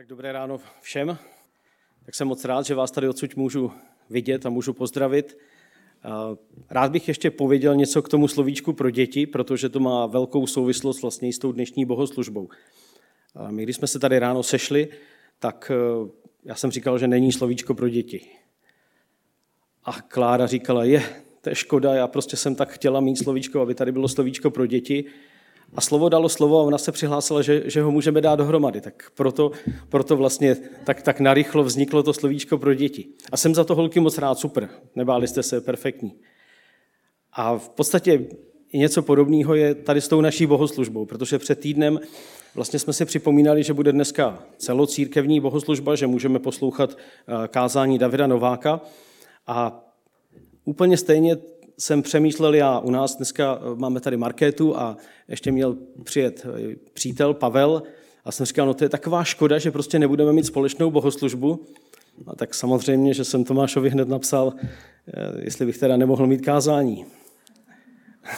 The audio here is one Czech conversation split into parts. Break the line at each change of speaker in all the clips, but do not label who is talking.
Tak dobré ráno všem. Tak jsem moc rád, že vás tady odsud můžu vidět a můžu pozdravit. Rád bych ještě pověděl něco k tomu slovíčku pro děti, protože to má velkou souvislost vlastně s tou dnešní bohoslužbou. My, když jsme se tady ráno sešli, tak e, já jsem říkal, že není slovíčko pro děti. A Klára říkala, je, to je škoda, já prostě jsem tak chtěla mít slovíčko, aby tady bylo slovíčko pro děti, a slovo dalo slovo a ona se přihlásila, že, že ho můžeme dát dohromady. Tak proto, proto vlastně tak, tak narychlo vzniklo to slovíčko pro děti. A jsem za to holky moc rád, super. Nebáli jste se, perfektní. A v podstatě něco podobného je tady s tou naší bohoslužbou, protože před týdnem vlastně jsme si připomínali, že bude dneska celocírkevní bohoslužba, že můžeme poslouchat eh, kázání Davida Nováka. A úplně stejně jsem přemýšlel já, u nás dneska eh, máme tady marketu a ještě měl přijet eh, přítel Pavel a jsem říkal, no to je taková škoda, že prostě nebudeme mít společnou bohoslužbu. A tak samozřejmě, že jsem Tomášovi hned napsal, eh, jestli bych teda nemohl mít kázání.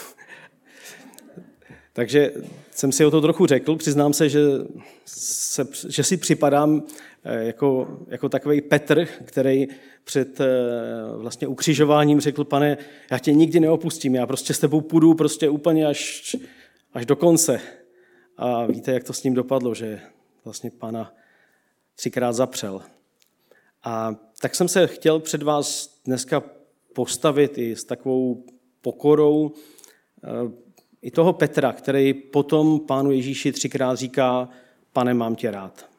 Takže jsem si o to trochu řekl, přiznám se, že, se, že si připadám jako, jako takový Petr, který před eh, vlastně ukřižováním řekl, pane, já tě nikdy neopustím, já prostě s tebou půjdu prostě úplně až, až do konce. A víte, jak to s ním dopadlo, že vlastně pana třikrát zapřel. A tak jsem se chtěl před vás dneska postavit i s takovou pokorou eh, i toho Petra, který potom pánu Ježíši třikrát říká, pane, mám tě rád.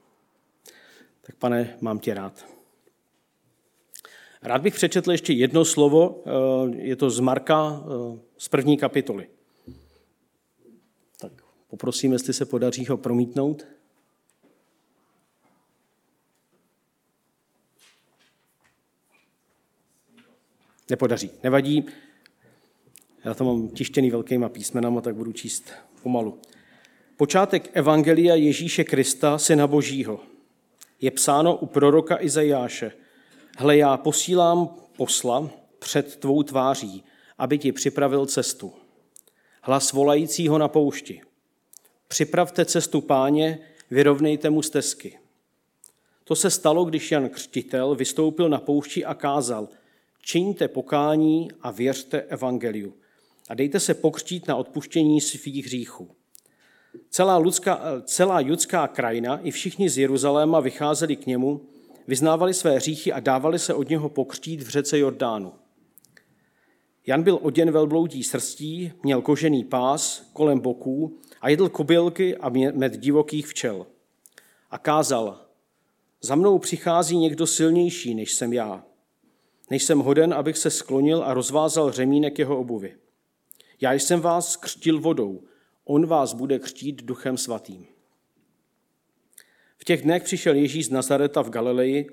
Tak pane, mám tě rád. Rád bych přečetl ještě jedno slovo, eh, je to z Marka eh, z první kapitoly. Tak poprosím, jestli se podaří ho promítnout. Nepodaří, nevadí. Já to mám tištěný velkýma písmenama, tak budu číst pomalu. Počátek Evangelia Ježíše Krista, syna Božího, je psáno u proroka Izajáše – Hle, já posílám posla před tvou tváří, aby ti připravil cestu. Hlas volajícího na poušti. Připravte cestu páně, vyrovnejte mu stezky. To se stalo, když Jan Křtitel vystoupil na poušti a kázal, čiňte pokání a věřte evangeliu a dejte se pokřtít na odpuštění svých hříchů. Celá, lidská, celá judská krajina i všichni z Jeruzaléma vycházeli k němu vyznávali své hříchy a dávali se od něho pokřtít v řece Jordánu. Jan byl oděn velbloudí srstí, měl kožený pás kolem boků a jedl kobylky a med divokých včel. A kázal, za mnou přichází někdo silnější, než jsem já. Než jsem hoden, abych se sklonil a rozvázal řemínek jeho obuvy. Já jsem vás křtil vodou, on vás bude křtít duchem svatým. V těch dnech přišel Ježíš z Nazareta v Galileji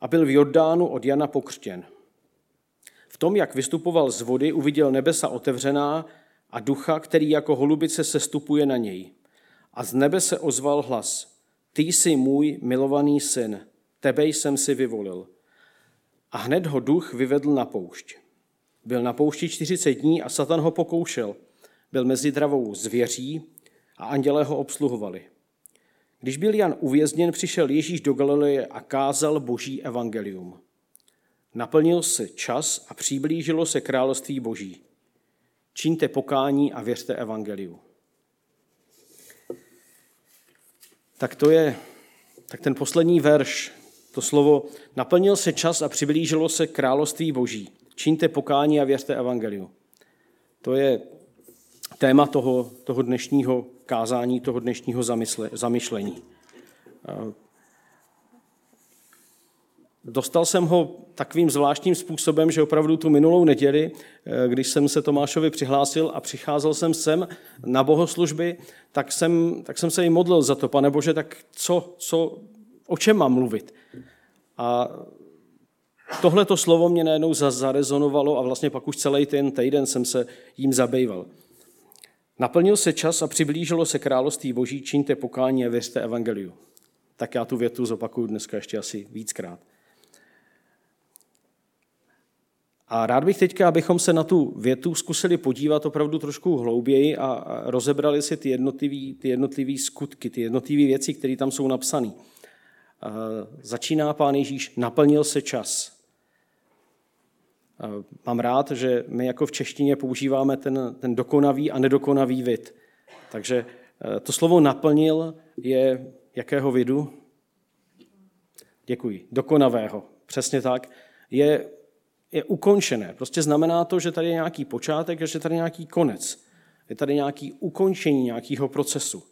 a byl v Jordánu od Jana pokřtěn. V tom, jak vystupoval z vody, uviděl nebesa otevřená a ducha, který jako holubice sestupuje na něj. A z nebe se ozval hlas. Ty jsi můj milovaný syn, tebe jsem si vyvolil. A hned ho duch vyvedl na poušť. Byl na poušti 40 dní a Satan ho pokoušel. Byl mezi dravou zvěří a andělé ho obsluhovali. Když byl Jan uvězněn, přišel Ježíš do Galileje a kázal boží evangelium. Naplnil se čas a přiblížilo se království boží. Čiňte pokání a věřte evangeliu. Tak to je, tak ten poslední verš, to slovo, naplnil se čas a přiblížilo se království boží. Čiňte pokání a věřte evangeliu. To je téma toho, toho dnešního kázání, toho dnešního zamysle, zamyšlení. Dostal jsem ho takovým zvláštním způsobem, že opravdu tu minulou neděli, eh, když jsem se Tomášovi přihlásil a přicházel jsem sem na bohoslužby, tak jsem, tak jsem se jim modlil za to, pane Bože, tak co, co, o čem mám mluvit? A tohle to slovo mě najednou zarezonovalo a vlastně pak už celý ten týden jsem se jím zabýval. Naplnil se čas a přiblížilo se království boží, čiňte pokání a věřte evangeliu. Tak já tu větu zopakuju dneska ještě asi víckrát. A rád bych teďka, abychom se na tu větu zkusili podívat opravdu trošku hlouběji a rozebrali si ty jednotlivé ty jednotlivý skutky, ty jednotlivé věci, které tam jsou napsané. začíná pán Ježíš, naplnil se čas. Mám rád, že my jako v češtině používáme ten, ten dokonavý a nedokonavý vid. Takže eh, to slovo naplnil je jakého vidu? Děkuji. Dokonavého. Přesně tak. Je, je ukončené. Prostě znamená to, že tady je nějaký počátek a že tady je nějaký konec. Je tady nějaký ukončení nějakého procesu.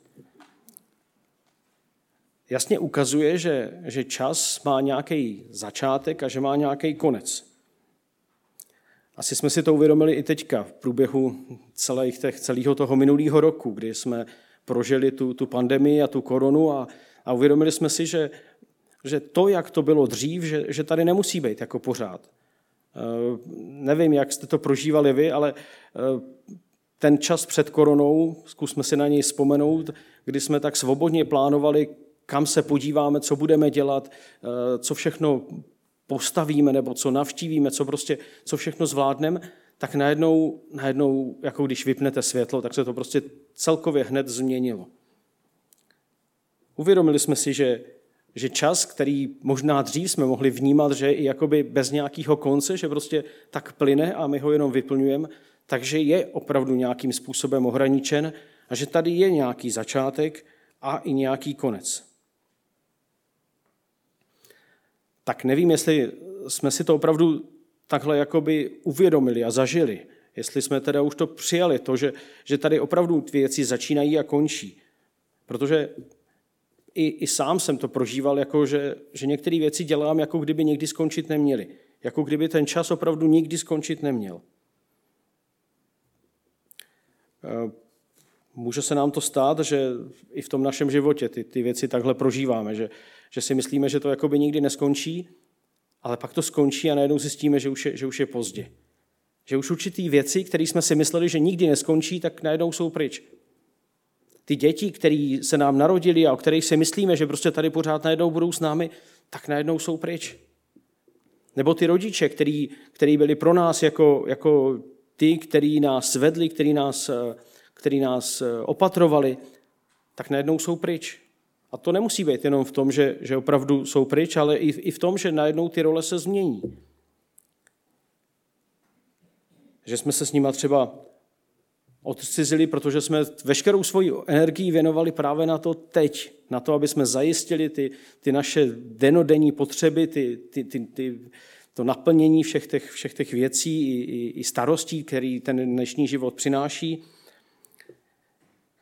Jasně ukazuje, že, že čas má nějaký začátek a že má nějaký konec. Asi jsme si to uvědomili i teďka v průběhu celých těch, celého toho minulého roku, kdy jsme prožili tu, tu pandemii a tu koronu a, a uvědomili jsme si, že, že to, jak to bylo dřív, že, že tady nemusí být jako pořád. E, nevím, jak jste to prožívali vy, ale e, ten čas před koronou, zkusme si na něj vzpomenout, kdy jsme tak svobodně plánovali, kam se podíváme, co budeme dělat, e, co všechno postavíme nebo co navštívíme, co prostě, co všechno zvládneme, tak najednou, najednou, jako když vypnete světlo, tak se to prostě celkově hned změnilo. Uvědomili jsme si, že, že čas, který možná dřív jsme mohli vnímat, že i jakoby bez nějakého konce, že prostě tak plyne a my ho jenom vyplňujeme, takže je opravdu nějakým způsobem ohraničen a že tady je nějaký začátek a i nějaký konec. Tak nevím, jestli jsme si to opravdu takhle jakoby uvědomili a zažili. Jestli jsme teda už to přijali, to, že, že tady opravdu ty věci začínají a končí. Protože i, i sám jsem to prožíval, jako že, že některé věci dělám, jako kdyby nikdy skončit neměly. Jako kdyby ten čas opravdu nikdy skončit neměl. Eh, může se nám to stát, že i v tom našem životě ty, ty věci takhle prožíváme, že, že si myslíme, že to jakoby nikdy neskončí, ale pak to skončí a najednou zjistíme, že už je, že už je pozdě. Že už určitý věci, které jsme si mysleli, že nikdy neskončí, tak najednou jsou pryč. Ty děti, které se nám narodili a o kterých si myslíme, že prostě tady pořád najednou budou s námi, tak najednou jsou pryč. Nebo ty rodiče, který, který byli pro nás jako, jako ty, který nás vedli, který nás, který nás opatrovali, tak najednou jsou pryč. A to nemusí být jenom v tom, že, že opravdu jsou pryč, ale i, i v tom, že najednou ty role se změní. Že jsme se s nima třeba odcizili, protože jsme veškerou svoji energii věnovali právě na to teď, na to, aby jsme zajistili ty, ty naše denodenní potřeby, ty, ty, ty, ty, to naplnění všech těch, všech těch věcí i, i, i starostí, který ten dnešní život přináší.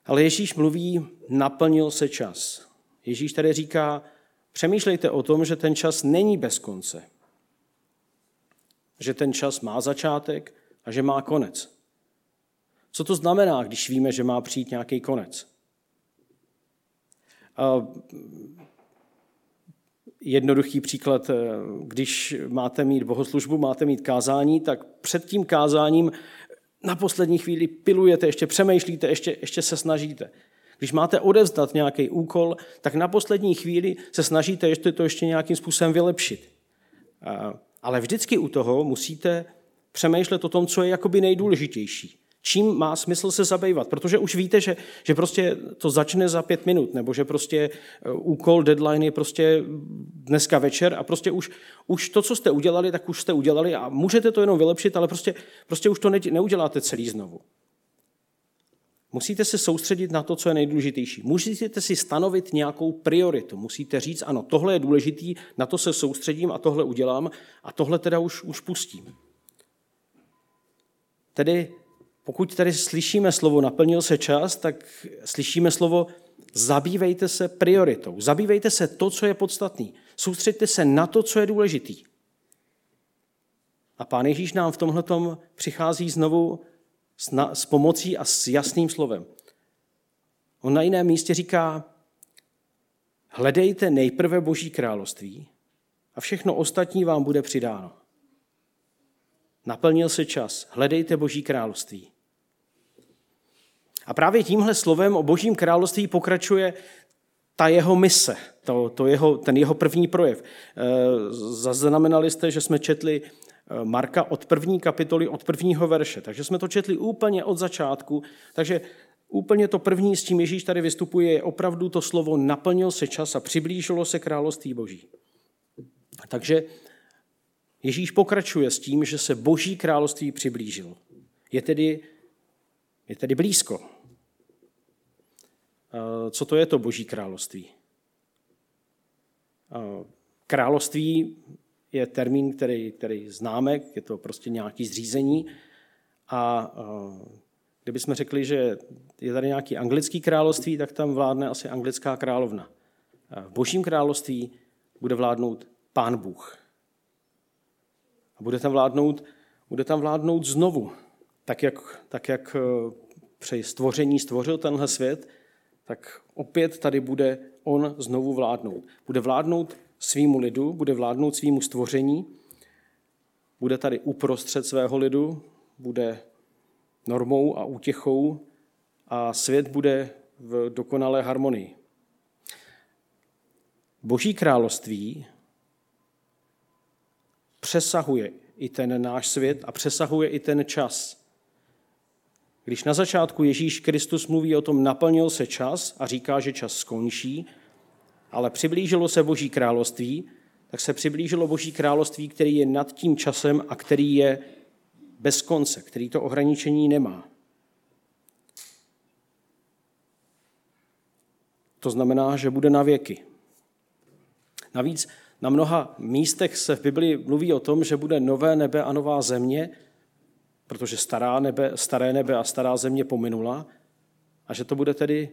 Ale Ježíš mluví, naplnil se čas. Ježíš tady říká, přemýšlejte o tom, že ten čas není bez konce. Že ten čas má začátek a že má konec. Co to znamená, když víme, že má přijít nějaký konec? A jednoduchý příklad, eh, když máte mít bohoslužbu, máte mít kázání, tak před tím kázáním na poslední chvíli pilujete, ještě přemýšlíte, ještě, ještě se snažíte. Když máte odezdat nějaký úkol, tak na poslední chvíli se snažíte ještě to ještě nějakým způsobem vylepšit. Ale vždycky u toho musíte přemýšlet o tom, co je jakoby nejdůležitější. Čím má smysl se zabývat? Protože už víte, že, že prostě to začne za pět minut, nebo že prostě e, úkol, deadline je prostě dneska večer a prostě už, už to, co jste udělali, tak už jste udělali a můžete to jenom vylepšit, ale prostě, prostě už to ne, neuděláte celý znovu. Musíte se soustředit na to, co je nejdůležitější. Musíte si stanovit nějakou prioritu. Musíte říct, ano, tohle je důležitý, na to se soustředím a tohle udělám a tohle teda už, už pustím. Tedy pokud tady slyšíme slovo naplnil se čas, tak slyšíme slovo zabývejte se prioritou. Zabývejte se to, co je podstatný. Soustředte se na to, co je důležitý. A Pán Ježíš nám v tomhle přichází znovu s pomocí a s jasným slovem. On na jiném místě říká, hledejte nejprve Boží království a všechno ostatní vám bude přidáno. Naplnil se čas, hledejte Boží království. A právě tímhle slovem o Božím království pokračuje ta jeho mise, to, to jeho, ten jeho první projev. E, zaznamenali jste, že jsme četli Eh, Marka od první kapitoly, od prvního verše. Takže jsme to četli úplně od začátku. Takže Úplně to první, s tím Ježíš tady vystupuje, je opravdu to slovo naplnil se čas a přiblížilo se království Boží. Takže Ježíš pokračuje s tím, že se Boží království přiblížilo. Je tedy, je tedy blízko. Co to je to Boží království? Království je termín, který, který známe, je to prostě nějaký zřízení. A kdybychom řekli, že je tady nějaký anglický království, tak tam vládne asi anglická královna. V božím království bude vládnout pán Bůh. Bude tam vládnout, bude tam vládnout znovu. Tak jak, tak jak eh, při stvoření stvořil tenhle svět, tak opět tady bude on znovu vládnout. Bude vládnout svýmu lidu, bude vládnout svýmu stvoření, bude tady uprostřed svého lidu, bude normou a útěchou a svět bude v dokonalé harmonii. Boží království přesahuje i ten náš svět a přesahuje i ten čas. Když na začátku Ježíš Kristus mluví o tom, naplnil se čas a říká, že čas skončí, ale přiblížilo se Boží království, tak se přiblížilo Boží království, který je nad tím časem a který je bez konce, který to ohraničení nemá. To znamená, že bude na věky. Navíc na mnoha místech se v Biblii mluví o tom, že bude nové nebe a nová země, protože stará nebe, staré nebe a stará země pominula, a že to bude tedy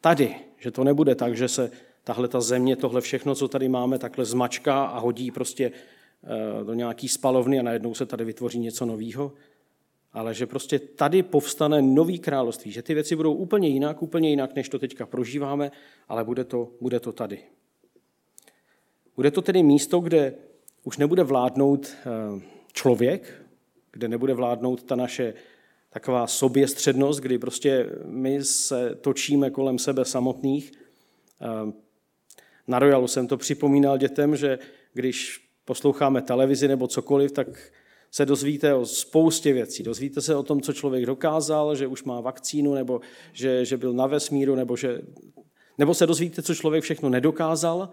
tady, že to nebude tak, že se tahle ta země, tohle všechno, co tady máme, takhle zmačká a hodí prostě eh, do nějaký spalovny a najednou se tady vytvoří něco nového, ale že prostě tady povstane nový království, že ty věci budou úplně jinak, úplně jinak, než to teďka prožíváme, ale bude to, bude to tady. Bude to tedy místo, kde už nebude vládnout eh, člověk, kde nebude vládnout ta naše taková soběstřednost, kdy prostě my se točíme kolem sebe samotných. Eh, na Royalu jsem to připomínal dětem, že když posloucháme televizi nebo cokoliv, tak se dozvíte o spoustě věcí. Dozvíte se o tom, co člověk dokázal, že už má vakcínu, nebo že, že byl na vesmíru, nebo, že, nebo se dozvíte, co člověk všechno nedokázal,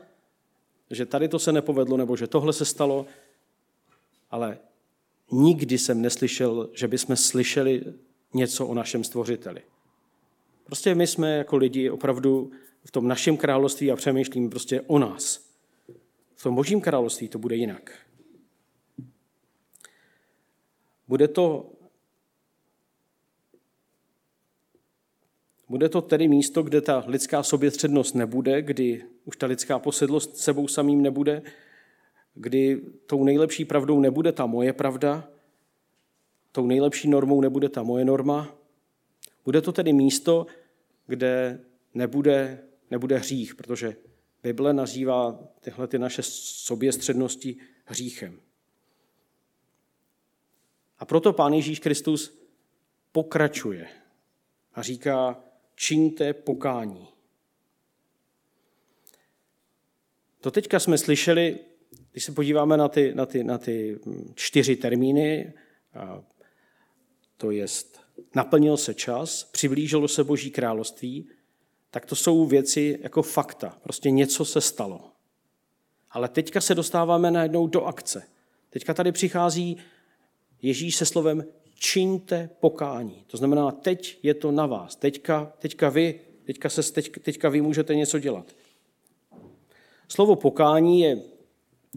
že tady to se nepovedlo, nebo že tohle se stalo, ale nikdy jsem neslyšel, že bychom slyšeli něco o našem stvořiteli. Prostě my jsme jako lidi opravdu v tom našem království a přemýšlíme prostě o nás. V tom božím království to bude jinak. Bude to, bude to tedy místo, kde ta lidská soběstřednost nebude, kdy už ta lidská posedlost sebou samým nebude, kdy tou nejlepší pravdou nebude ta moje pravda, tou nejlepší normou nebude ta moje norma. Bude to tedy místo, kde nebude, nebude hřích, protože Bible nazývá tyhle ty naše soběstřednosti hříchem. A proto Pán Ježíš Kristus pokračuje a říká, čiňte pokání. To teďka jsme slyšeli, když se podíváme na ty, na ty, na ty čtyři termíny, to je naplnil se čas, přiblížilo se Boží království, tak to jsou věci jako fakta. Prostě něco se stalo. Ale teďka se dostáváme najednou do akce. Teďka tady přichází Ježíš se slovem čiňte pokání. To znamená, teď je to na vás. Teďka, teďka vy, teďka, se, teď, teďka vy můžete něco dělat. Slovo pokání je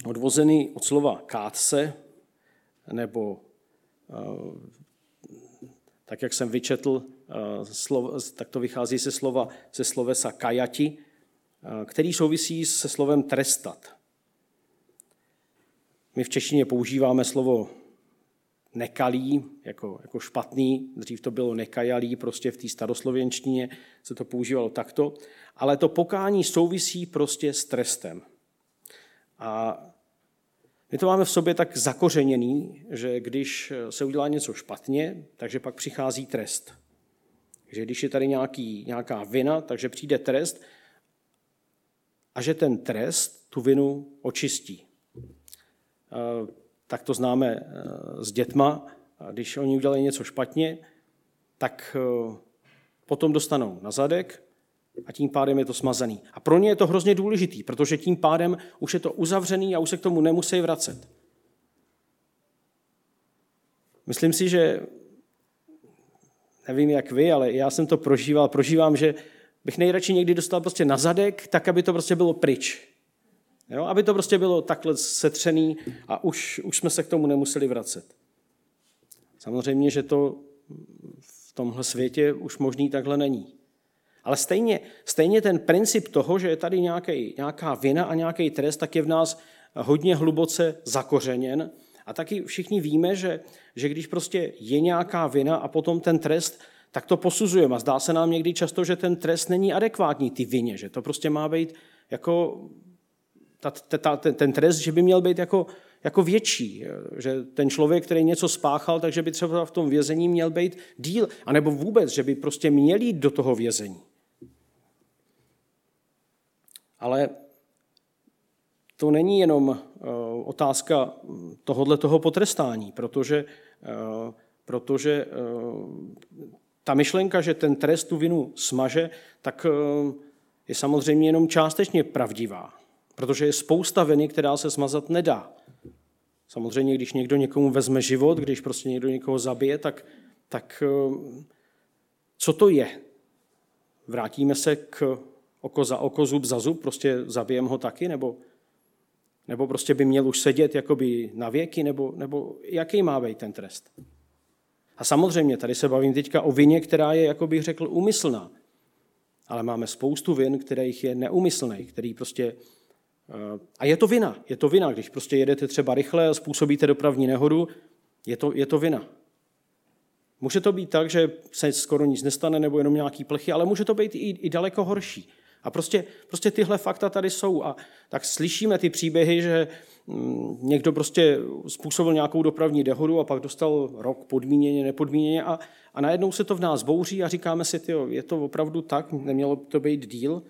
odvozený od slova kátse, nebo eh, tak, jak jsem vyčetl, eh, tak to vychází se slova, ze slovesa kajati, eh, který souvisí se slovem trestat. My v češtině používáme slovo nekalý, jako, jako špatný, dřív to bylo nekajalý, prostě v té staroslověnštině se to používalo takto, ale to pokání souvisí prostě s trestem. A my to máme v sobě tak zakořeněný, že když se udělá něco špatně, takže pak přichází trest. Takže když je tady nějaký, nějaká vina, takže přijde trest a že ten trest tu vinu očistí tak to známe eh, s dětma. Když oni udělají něco špatně, tak eh, potom dostanou na zadek a tím pádem je to smazaný. A pro ně je to hrozně důležitý, protože tím pádem už je to uzavřený a už se k tomu nemusí vracet. Myslím si, že nevím jak vy, ale já jsem to prožíval, prožívám, že bych nejradši někdy dostal prostě na zadek, tak, aby to prostě bylo pryč. Jo? Aby to prostě bylo takhle setřený a už, už jsme se k tomu nemuseli vracet. Samozřejmě, že to v tomhle světě už možný takhle není. Ale stejně, stejně ten princip toho, že je tady nějaký, nějaká vina a nějaký trest, tak je v nás hodně hluboce zakořeněn. A taky všichni víme, že, že když prostě je nějaká vina a potom ten trest, tak to posuzujeme. A zdá se nám někdy často, že ten trest není adekvátní ty vině, že to prostě má být jako ta, ta, ten, ten trest, že by měl být jako, jako větší, že ten člověk, který něco spáchal, takže by třeba v tom vězení měl být díl, anebo vůbec, že by prostě měl jít do toho vězení. Ale to není jenom eh, otázka tohohle toho potrestání, protože, eh, protože eh, ta myšlenka, že ten trest tu vinu smaže, tak je samozřejmě jenom částečně pravdivá, protože je spousta viny, která se smazat nedá. Samozřejmě, když někdo někomu vezme život, když prostě někdo někoho zabije, tak, tak co to je? Vrátíme se k oko za oko, zub za zub, prostě zabijem ho taky, nebo, nebo prostě by měl už sedět jakoby na věky, nebo, nebo jaký má být ten trest. A samozřejmě, tady se bavím teďka o vině, která je, jako bych řekl, úmyslná. Ale máme spoustu vin, kterých je neumyslný, který prostě... A je to vina. Je to vina, když prostě jedete třeba rychle a způsobíte dopravní nehodu, je to, je to vina. Může to být tak, že se skoro nic nestane nebo jenom nějaký plechy, ale může to být i, i daleko horší. A prostě, prostě tyhle fakta tady jsou. A tak slyšíme ty příběhy, že mm, někdo prostě způsobil nějakou dopravní dehodu a pak dostal rok podmíněně, nepodmíněně a, a najednou se to v nás bouří a říkáme si, tyjo, je to opravdu tak, nemělo to být díl.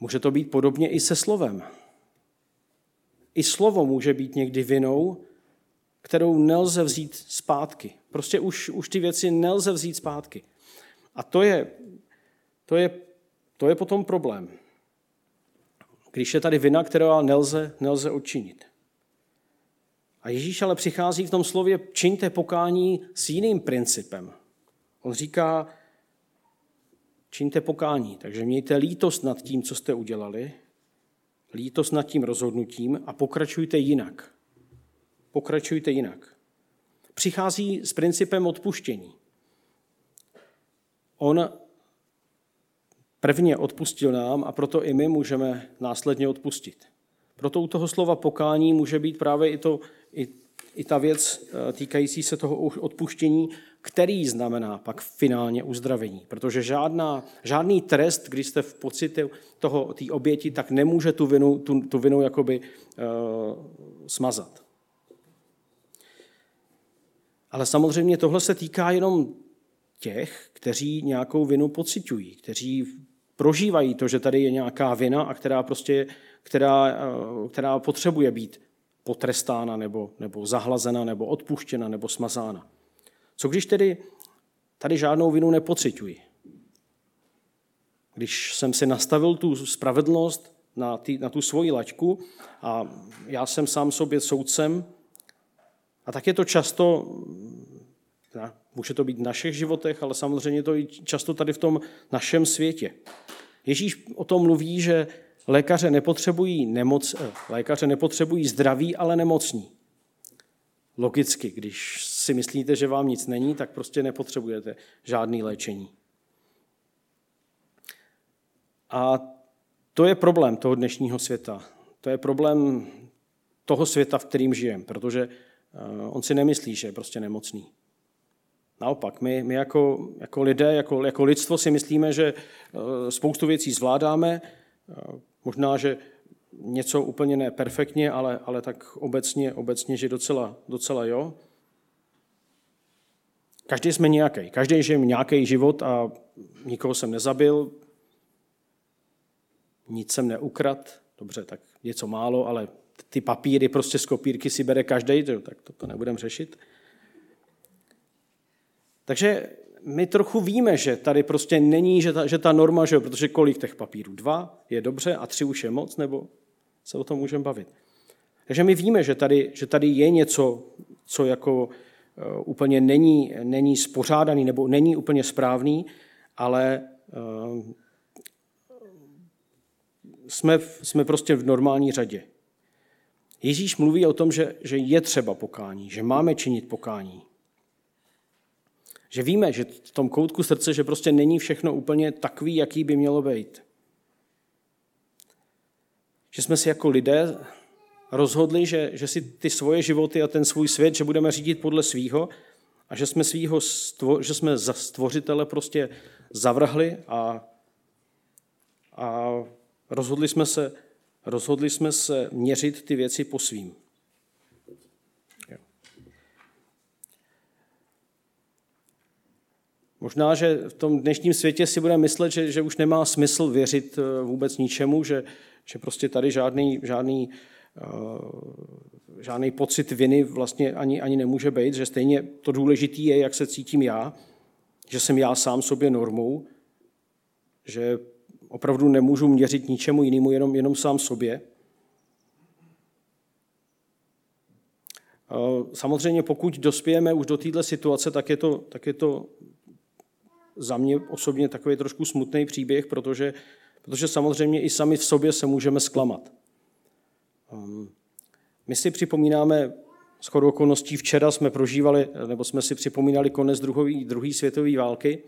Může to být podobně i se slovem. I slovo může být někdy vinou, kterou nelze vzít zpátky. Prostě už, už ty věci nelze vzít zpátky. A to je, to je, to je potom problém. Když je tady vina, kterou nelze, nelze odčinit. A Ježíš ale přichází v tom slově čiňte pokání s jiným principem. On říká, čiňte pokání, takže mějte lítost nad tím, co jste udělali, lítost nad tím rozhodnutím a pokračujte jinak. Pokračujte jinak. Přichází s principem odpuštění. On prvně odpustil nám a proto i my můžeme následně odpustit. Proto u toho slova pokání může být právě i, to, i, i ta věc eh, týkající se toho odpuštění, který znamená pak finálně uzdravení. Protože žádná, žádný trest, když jste v pocitu toho, té oběti, tak nemůže tu vinu, tu, tu vinu jakoby uh, smazat. Ale samozřejmě tohle se týká jenom těch, kteří nějakou vinu pocitují, kteří prožívají to, že tady je nějaká vina a která, prostě, která, eh, která potřebuje být potrestána nebo, nebo zahlazena nebo odpuštěna nebo smazána. Co když tedy tady žádnou vinu nepocituji? Když jsem si nastavil tu spravedlnost na, tý, na tu svoji laťku a já jsem sám sobě soudcem, a tak je to často Může to být v našich životech, ale samozřejmě to i často tady v tom našem světě. Ježíš o tom mluví, že lékaře nepotřebují, nemoc, eh, lékaře nepotřebují zdraví, ale nemocní. Logicky, když si myslíte, že vám nic není, tak prostě nepotřebujete žádný léčení. A to je problém toho dnešního světa. To je problém toho světa, v kterým žijeme, protože eh, on si nemyslí, že je prostě nemocný. Naopak, my, my jako, jako lidé, jako, jako lidstvo si myslíme, že eh, spoustu věcí zvládáme, možná, že něco úplně ne perfektně, ale, ale tak obecně, obecně, že docela, docela jo. Každý jsme nějaký. Každý žijeme nějaký život a nikoho jsem nezabil, nic jsem neukrad, dobře, tak něco málo, ale ty papíry prostě z kopírky si bere každý, tak to, to nebudeme řešit. Takže my trochu víme, že tady prostě není, že ta, že ta norma, že protože kolik těch papírů? Dva je dobře a tři už je moc, nebo se o tom můžeme bavit. Takže my víme, že tady, že tady je něco, co jako eh, úplně není, není spořádaný nebo není úplně správný, ale uh, jsme, jsme prostě v normální řadě. Ježíš mluví o tom, že, že je třeba pokání, že máme činit pokání. Že víme, že v tom koutku srdce, že prostě není všechno úplně takový, jaký by mělo být. Že jsme si jako lidé rozhodli, že, že si ty svoje životy a ten svůj svět, že budeme řídit podle svýho a že jsme, svýho stvo, že jsme za stvořitele prostě zavrhli a, a rozhodli, jsme se, rozhodli jsme se měřit ty věci po svým. Možná, že v tom dnešním světě si budeme myslet, že, že už nemá smysl věřit eh, vůbec ničemu, že, že prostě tady žádný, žádný, uh, žádný pocit viny vlastně ani, ani nemůže být, že stejně to důležité je, jak se cítím já, že jsem já sám sobě normou, že opravdu nemůžu měřit ničemu jinému, jenom, jenom sám sobě. Eh, samozřejmě, pokud dospějeme už do této situace, tak je to, tak je to za mě osobně takový trošku smutný příběh, protože, protože samozřejmě i sami v sobě se můžeme zklamat. Um, my si připomínáme, s chodou okolností včera jsme prožívali, nebo jsme si připomínali konec druhé světové války,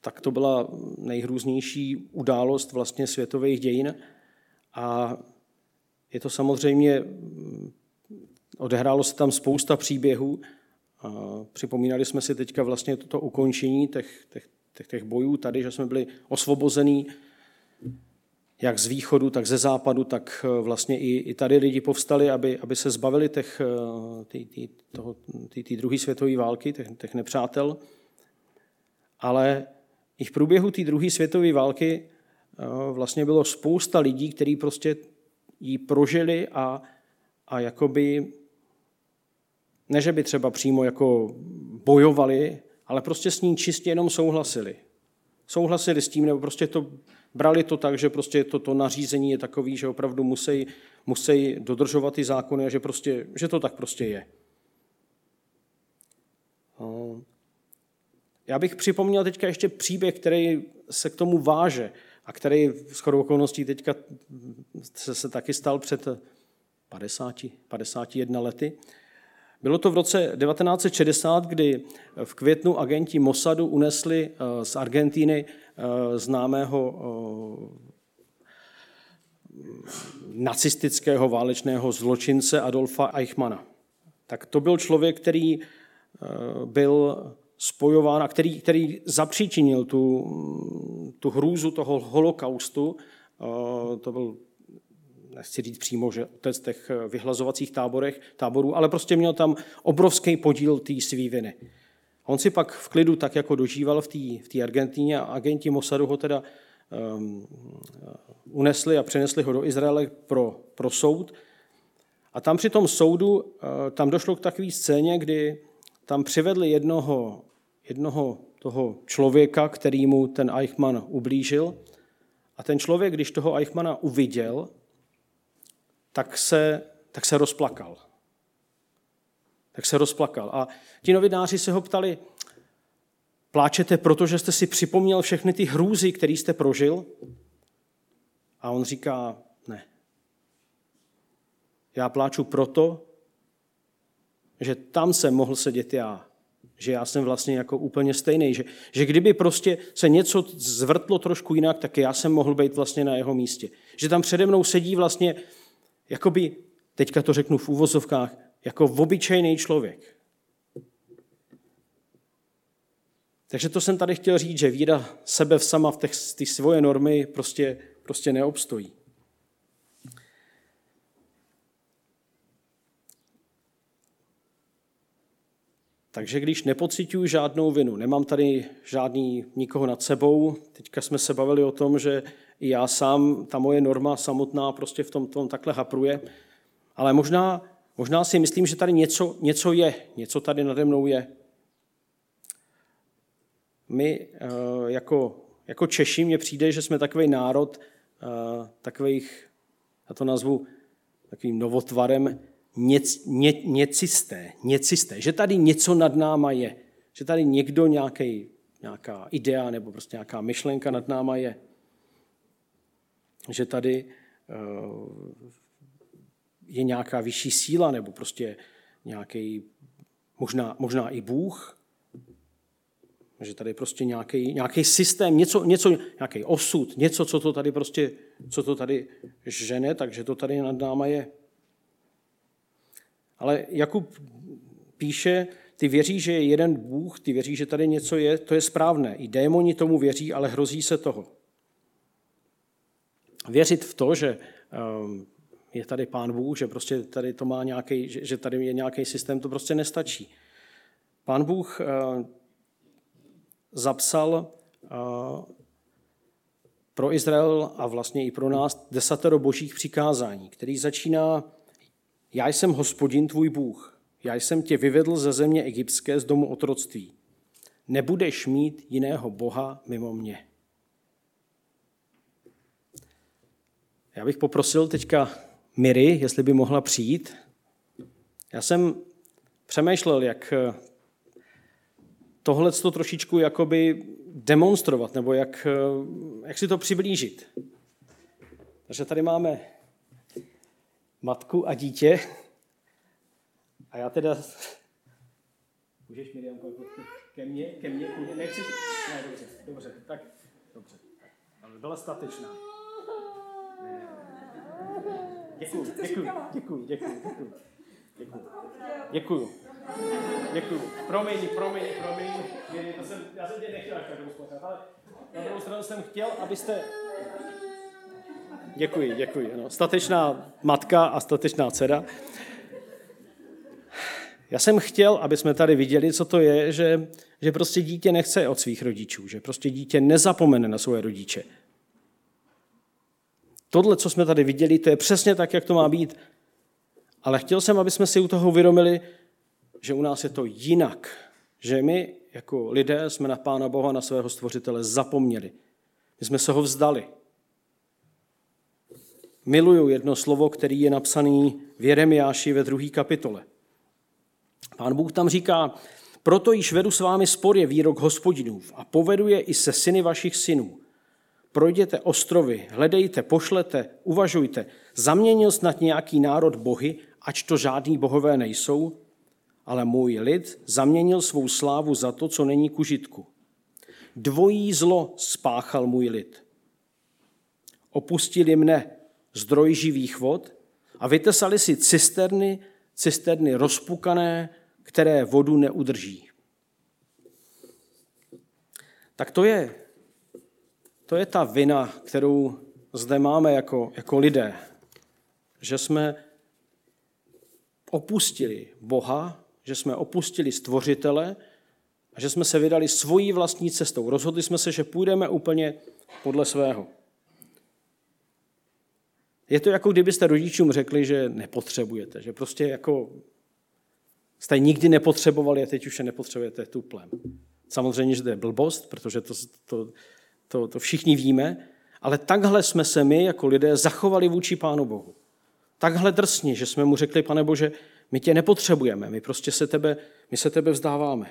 tak to byla nejhrůznější událost vlastně světových dějin. A je to samozřejmě, odehrálo se tam spousta příběhů, Připomínali jsme si teďka vlastně toto ukončení těch, těch, těch, těch bojů tady, že jsme byli osvobození jak z východu, tak ze západu, tak eh, vlastně i, i tady lidi povstali, aby, aby se zbavili těch, té druhé světové války, těch, těch nepřátel. Ale i v průběhu té druhé světové války eh, vlastně bylo spousta lidí, kteří prostě ji prožili a, a jakoby ne, že by třeba přímo jako bojovali, ale prostě s ní čistě jenom souhlasili. Souhlasili s tím, nebo prostě to brali to tak, že prostě to, to nařízení je takový, že opravdu musí, musí dodržovat ty zákony a že, prostě, že to tak prostě je. Já bych připomněl teďka ještě příběh, který se k tomu váže a který s chodou okolností teďka se, se taky stal před 50, 51 lety. Bylo to v roce 1960, kdy v květnu agenti Mossadu unesli eh, z Argentíny eh, známého eh, nacistického válečného zločince Adolfa Eichmana. Tak to byl člověk, který byl spojován a který, který zapříčinil tu, tu hrůzu toho holokaustu. To byl nechci říct přímo, že otec těch eh, vyhlazovacích táborech, táborů, ale prostě měl tam obrovský podíl té svý viny. On si pak v klidu tak jako dožíval v té v Argentíně a agenti Mossadu ho teda um, unesli a přenesli ho do Izraele pro, pro soud. A tam při tom soudu, uh, tam došlo k takové scéně, kdy tam přivedli jednoho, jednoho toho člověka, který mu ten Eichmann ublížil. A ten člověk, když toho Eichmana uviděl, tak se, tak se rozplakal. Tak se rozplakal. A ti novináři se ho ptali, pláčete, protože jste si připomněl všechny ty hrůzy, které jste prožil? A on říká, ne. Já pláču proto, že tam jsem mohl sedět já. Že já jsem vlastně jako úplně stejný. Že, že kdyby prostě se něco zvrtlo trošku jinak, tak já jsem mohl být vlastně na jeho místě. Že tam přede mnou sedí vlastně jakoby, teďka to řeknu v úvozovkách, jako obyčejný člověk. Takže to jsem tady chtěl říct, že víra sebe v sama v těch, ty svoje normy prostě, prostě neobstojí. Takže když nepocituju žádnou vinu, nemám tady žádný nikoho nad sebou, teďka jsme se bavili o tom, že i já sám, ta moje norma samotná prostě v tom, tom takhle hapruje, ale možná, možná si myslím, že tady něco, něco je, něco tady nade mnou je. my eh, jako, jako Češi, mně přijde, že jsme takový národ eh, takových, já to nazvu takovým novotvarem, něc, ně, něcisté, něcisté, že tady něco nad náma je, že tady někdo nějaký, nějaká idea nebo prostě nějaká myšlenka nad náma je. Že tady uh, je nějaká vyšší síla nebo prostě nějaký, možná, možná i Bůh, že tady prostě nějaký, nějaký systém, něco, něco, nějaký osud, něco, co to tady prostě, co to tady žene, takže to tady nad náma je. Ale Jakub píše, ty věří, že je jeden Bůh, ty věří, že tady něco je, to je správné. I démoni tomu věří, ale hrozí se toho. Věřit v to, že ehm, je tady pán Bůh, že prostě tady to má nějaký, že tady je nějaký systém, to prostě nestačí. Pán Bůh ehm, zapsal ehm, pro Izrael a vlastně i pro nás desatero božích přikázání, který začíná já jsem hospodin tvůj Bůh, já jsem tě vyvedl ze země egyptské z domu otroctví. Nebudeš mít jiného Boha mimo mě. Já bych poprosil teďka Miri, jestli by mohla přijít. Já jsem přemýšlel, jak tohle to trošičku jakoby demonstrovat, nebo jak, jak si to přiblížit. Takže tady máme matku a dítě. A já teda... Můžeš, Miriam, ke mně, ke mně, ke mně. Ne, dobře, dobře, tak, dobře. Ale byla statečná. Děkuju, děkuju, děkuju, děkuju, děkuju. Děkuju. Děkuju. Děkuju. Promiň, promiň, promiň. Já jsem, já jsem tě nechtěl až tak ale na druhou stranu jsem chtěl, abyste Děkuji, děkuji. No, statečná matka a statečná dcera. Já jsem chtěl, aby jsme tady viděli, co to je, že, že prostě dítě nechce od svých rodičů, že prostě dítě nezapomene na svoje rodiče. Tohle, co jsme tady viděli, to je přesně tak, jak to má být. Ale chtěl jsem, aby jsme si u toho uvědomili, že u nás je to jinak. Že my, jako lidé, jsme na Pána Boha, na svého stvořitele zapomněli. My jsme se ho vzdali miluju jedno slovo, který je napsaný v Jeremiáši ve druhé kapitole. Pán Bůh tam říká, proto již vedu s vámi spor je výrok hospodinův a povedu je i se syny vašich synů. Projděte ostrovy, hledejte, pošlete, uvažujte. Zaměnil snad nějaký národ bohy, ač to žádný bohové nejsou? Ale můj lid zaměnil svou slávu za to, co není ku žitku. Dvojí zlo spáchal můj lid. Opustili mne, zdroj živých vod a vytesali si cisterny, cisterny rozpukané, které vodu neudrží. Tak to je, to je ta vina, kterou zde máme jako, jako lidé. Že jsme opustili Boha, že jsme opustili stvořitele a že jsme se vydali svojí vlastní cestou. Rozhodli jsme se, že půjdeme úplně podle svého. Je to jako kdybyste rodičům řekli, že nepotřebujete, že prostě jako jste nikdy nepotřebovali a teď už je nepotřebujete tuplem. Samozřejmě, že to je blbost, protože to, to, to, to všichni víme, ale takhle jsme se my jako lidé zachovali vůči Pánu Bohu. Takhle drsně, že jsme mu řekli, pane Bože, my tě nepotřebujeme, my prostě se tebe, my se tebe vzdáváme.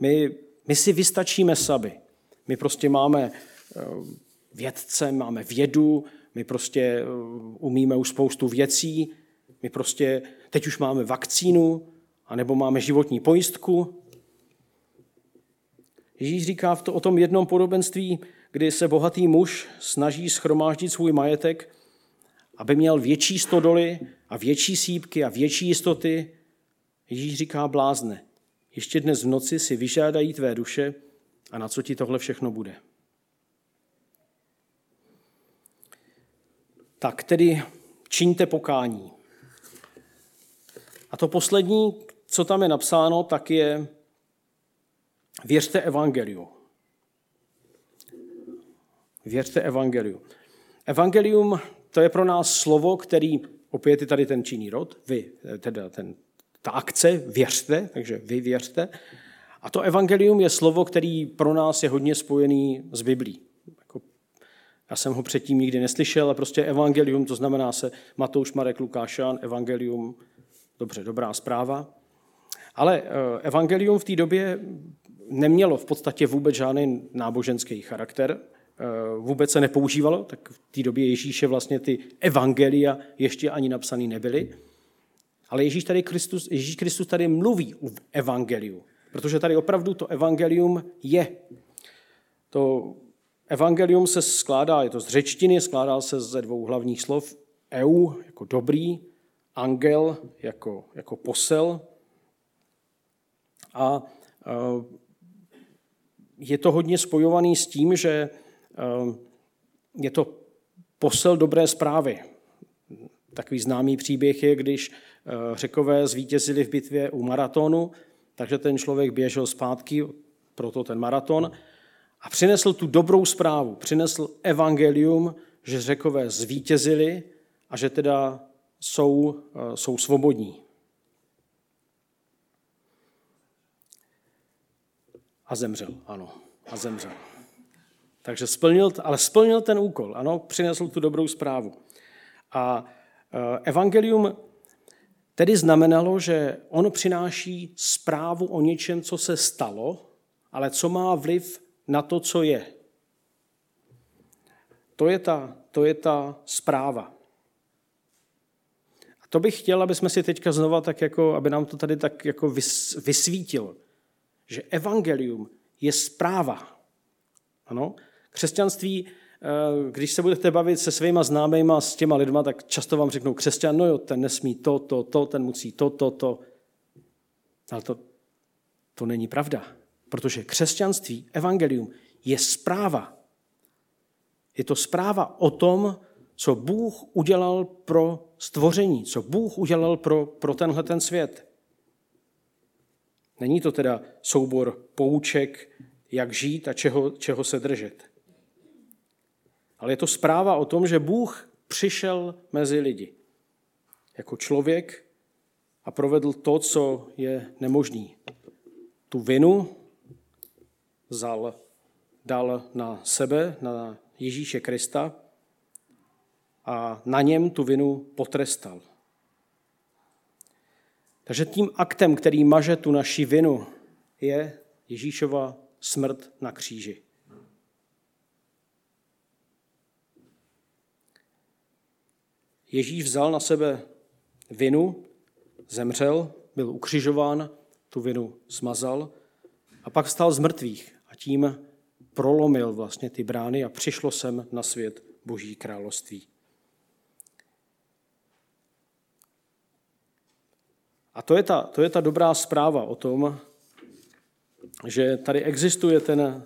My, my si vystačíme sami. My prostě máme eh, vědce, máme vědu, my prostě eh, umíme už spoustu věcí, my prostě teď už máme vakcínu, anebo máme životní pojistku. Ježíš říká v to, o tom jednom podobenství, kdy se bohatý muž snaží schromáždit svůj majetek, aby měl větší stodoly a větší sípky a větší jistoty. Ježíš říká blázne, ještě dnes v noci si vyžádají tvé duše a na co ti tohle všechno bude. Tak tedy čiňte pokání. A to poslední, co tam je napsáno, tak je věřte evangeliu. Věřte evangeliu. Evangelium to je pro nás slovo, který, opět je tady ten činný rod, vy, teda ten ta akce věřte, takže vy věřte. A to evangelium je slovo, který pro nás je hodně spojený s Biblí. Jako, já jsem ho předtím nikdy neslyšel, ale prostě evangelium, to znamená se Matouš, Marek, Lukáš, Jan, evangelium, dobře, dobrá zpráva. Ale eh, evangelium v té době nemělo v podstatě vůbec žádný náboženský charakter, eh, vůbec se nepoužívalo, tak v té době Ježíše vlastně ty evangelia ještě ani napsaný nebyly. Ale Ježíš, tady Kristus, Ježíš Kristus tady mluví o evangeliu, protože tady opravdu to evangelium je. To evangelium se skládá, je to z řečtiny, skládá se ze dvou hlavních slov. Eu jako dobrý, angel jako, jako posel. A je to hodně spojovaný s tím, že je to posel dobré zprávy. Takový známý příběh je, když řekové zvítězili v bitvě u maratonu, takže ten člověk běžel zpátky, proto ten maraton, a přinesl tu dobrou zprávu, přinesl evangelium, že řekové zvítězili a že teda jsou, jsou svobodní. A zemřel, ano, a zemřel. Takže splnil, ale splnil ten úkol, ano, přinesl tu dobrou zprávu. A e, evangelium tedy znamenalo, že on přináší zprávu o něčem, co se stalo, ale co má vliv na to, co je. To je ta, to je ta zpráva. A to bych chtěl, aby jsme si teďka znova tak jako, aby nám to tady tak jako vysvítil že evangelium je zpráva. Ano? Křesťanství, eh, když se budete bavit se svýma známejma, s těma lidma, tak často vám řeknou křesťan, no jo, ten nesmí to, to, to, ten musí to, to, to. Ale to, to není pravda, protože křesťanství, evangelium, je zpráva. Je to zpráva o tom, co Bůh udělal pro stvoření, co Bůh udělal pro, pro tenhle ten svět. Není to teda soubor pouček, jak žít a čeho, čeho se držet. Ale je to zpráva o tom, že Bůh přišel mezi lidi jako člověk a provedl to, co je nemožný. Tu vinu vzal, dal na sebe, na Ježíše Krista a na něm tu vinu potrestal. Takže tím aktem, který maže tu naši vinu, je Ježíšova smrt na kříži. Ježíš vzal na sebe vinu, zemřel, byl ukřižován, tu vinu smazal a pak vstal z mrtvých a tím prolomil vlastně ty brány a přišlo sem na svět Boží království. A to je, ta, to je ta dobrá zpráva o tom, že tady existuje ten,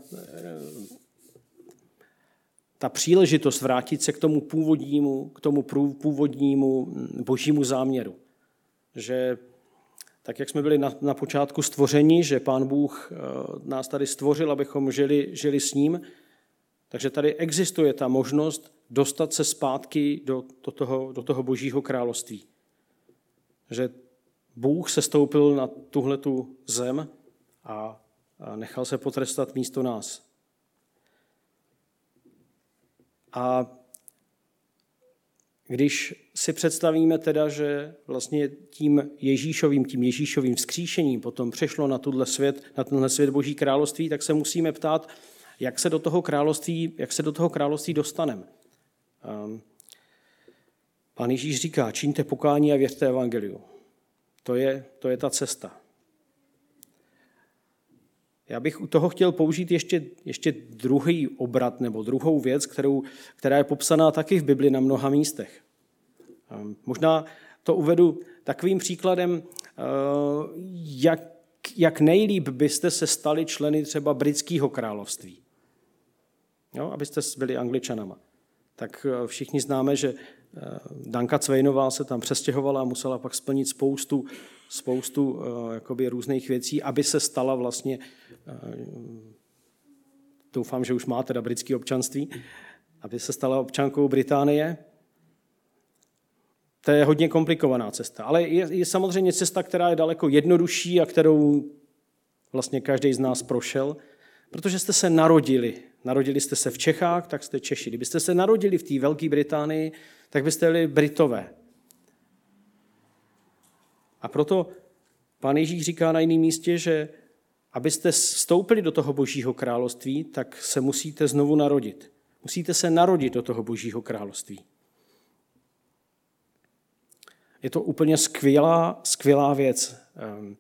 ta příležitost vrátit se k tomu původnímu, k tomu původnímu božímu záměru. Že tak, jak jsme byli na, na počátku stvoření, že pán Bůh eh, nás tady stvořil, abychom žili, žili s ním, takže tady existuje ta možnost dostat se zpátky do, do, toho, do toho božího království. Že Bůh se stoupil na tuhle tu zem a nechal se potrestat místo nás. A když si představíme teda, že vlastně tím Ježíšovým, tím Ježíšovým vzkříšením potom přešlo na tuhle svět, na tenhle svět Boží království, tak se musíme ptát, jak se do toho království, jak se do toho království dostaneme. Um, Pán Ježíš říká, čiňte pokání a věřte evangeliu. To je, to je ta cesta. Já bych u toho chtěl použít ještě, ještě druhý obrat nebo druhou věc, kterou, která je popsaná taky v Bibli na mnoha místech. Ehm, možná to uvedu takovým příkladem, eh, jak, jak nejlíp byste se stali členy třeba britského království. Jo, abyste byli angličanama. Tak eh, všichni známe, že Danka Cvejnová se tam přestěhovala a musela pak splnit spoustu, spoustu eh, jakoby různých věcí, aby se stala vlastně, eh, doufám, že už má teda britské občanství, aby se stala občankou Británie. To je hodně komplikovaná cesta, ale je, je samozřejmě cesta, která je daleko jednodušší a kterou vlastně každý z nás prošel, protože jste se narodili. Narodili jste se v Čechách, tak jste Češi. Kdybyste se narodili v té Velké Británii, tak byste byli Britové. A proto pán Ježíš říká na jiném místě, že abyste vstoupili do toho božího království, tak se musíte znovu narodit. Musíte se narodit do toho božího království. Je to úplně skvělá, skvělá věc. Ehm,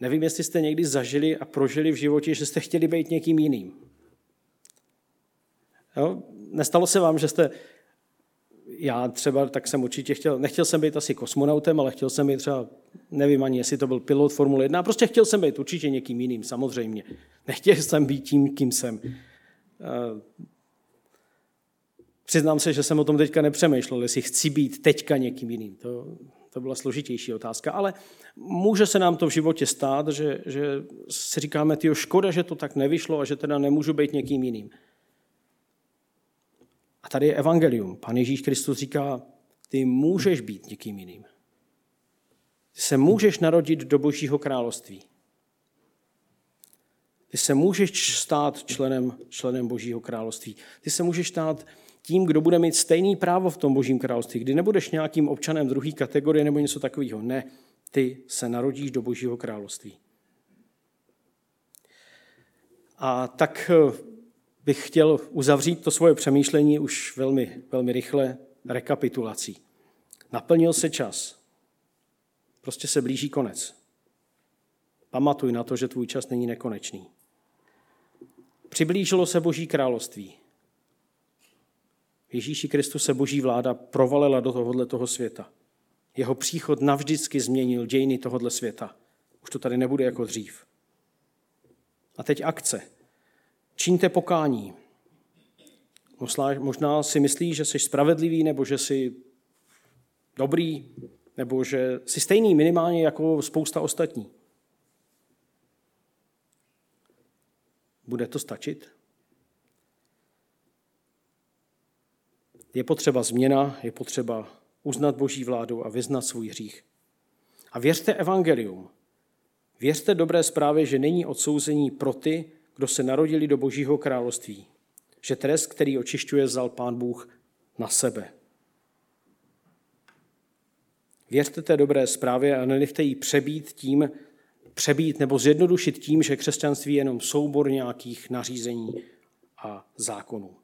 nevím, jestli jste někdy zažili a prožili v životě, že jste chtěli být někým jiným. Jo? Nestalo se vám, že jste, já třeba tak jsem určitě chtěl, nechtěl jsem být asi kosmonautem, ale chtěl jsem být třeba, nevím ani, jestli to byl pilot Formule 1, prostě chtěl jsem být určitě někým jiným, samozřejmě. Nechtěl jsem být tím, kým jsem. Ehm, přiznám se, že jsem o tom teďka nepřemýšlel, jestli chci být teďka někým jiným. To, to byla složitější otázka, ale může se nám to v životě stát, že, že si říkáme, ty škoda, že to tak nevyšlo a že teda nemůžu být někým jiným. A tady je evangelium. Pan Ježíš Kristus říká, ty můžeš být někým jiným. Ty se můžeš narodit do Božího království. Ty se můžeš stát členem, členem Božího království. Ty se můžeš stát tím, kdo bude mít stejný právo v tom božím království, kdy nebudeš nějakým občanem druhé kategorie nebo něco takového. Ne, ty se narodíš do božího království. A tak eh, bych chtěl uzavřít to svoje přemýšlení už velmi, velmi rychle rekapitulací. Naplnil se čas. Prostě se blíží konec. Pamatuj na to, že tvůj čas není nekonečný. Přiblížilo se Boží království. Ježíši Kristu se boží vláda provalila do tohohle toho světa. Jeho příchod navždycky změnil dějiny tohohle světa. Už to tady nebude jako dřív. A teď akce. Čiňte pokání. Možná si myslíš, že jsi spravedlivý, nebo že jsi dobrý, nebo že jsi stejný minimálně jako spousta ostatní. Bude to stačit? Je potřeba změna, je potřeba uznat Boží vládu a vyznat svůj hřích. A věřte evangelium. Věřte dobré zprávě, že není odsouzení pro ty, kdo se narodili do Božího království. Že trest, který očišťuje, vzal Pán Bůh na sebe. Věřte té dobré zprávě a nenechte ji přebít tím, přebít nebo zjednodušit tím, že křesťanství je jenom soubor nějakých nařízení a zákonů.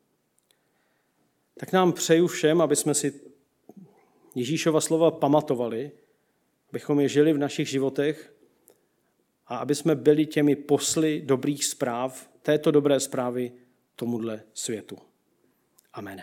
Tak nám přeju všem, aby jsme si Ježíšova slova pamatovali, abychom je žili v našich životech a aby jsme byli těmi posly dobrých zpráv, této dobré zprávy tomuhle světu. Amen.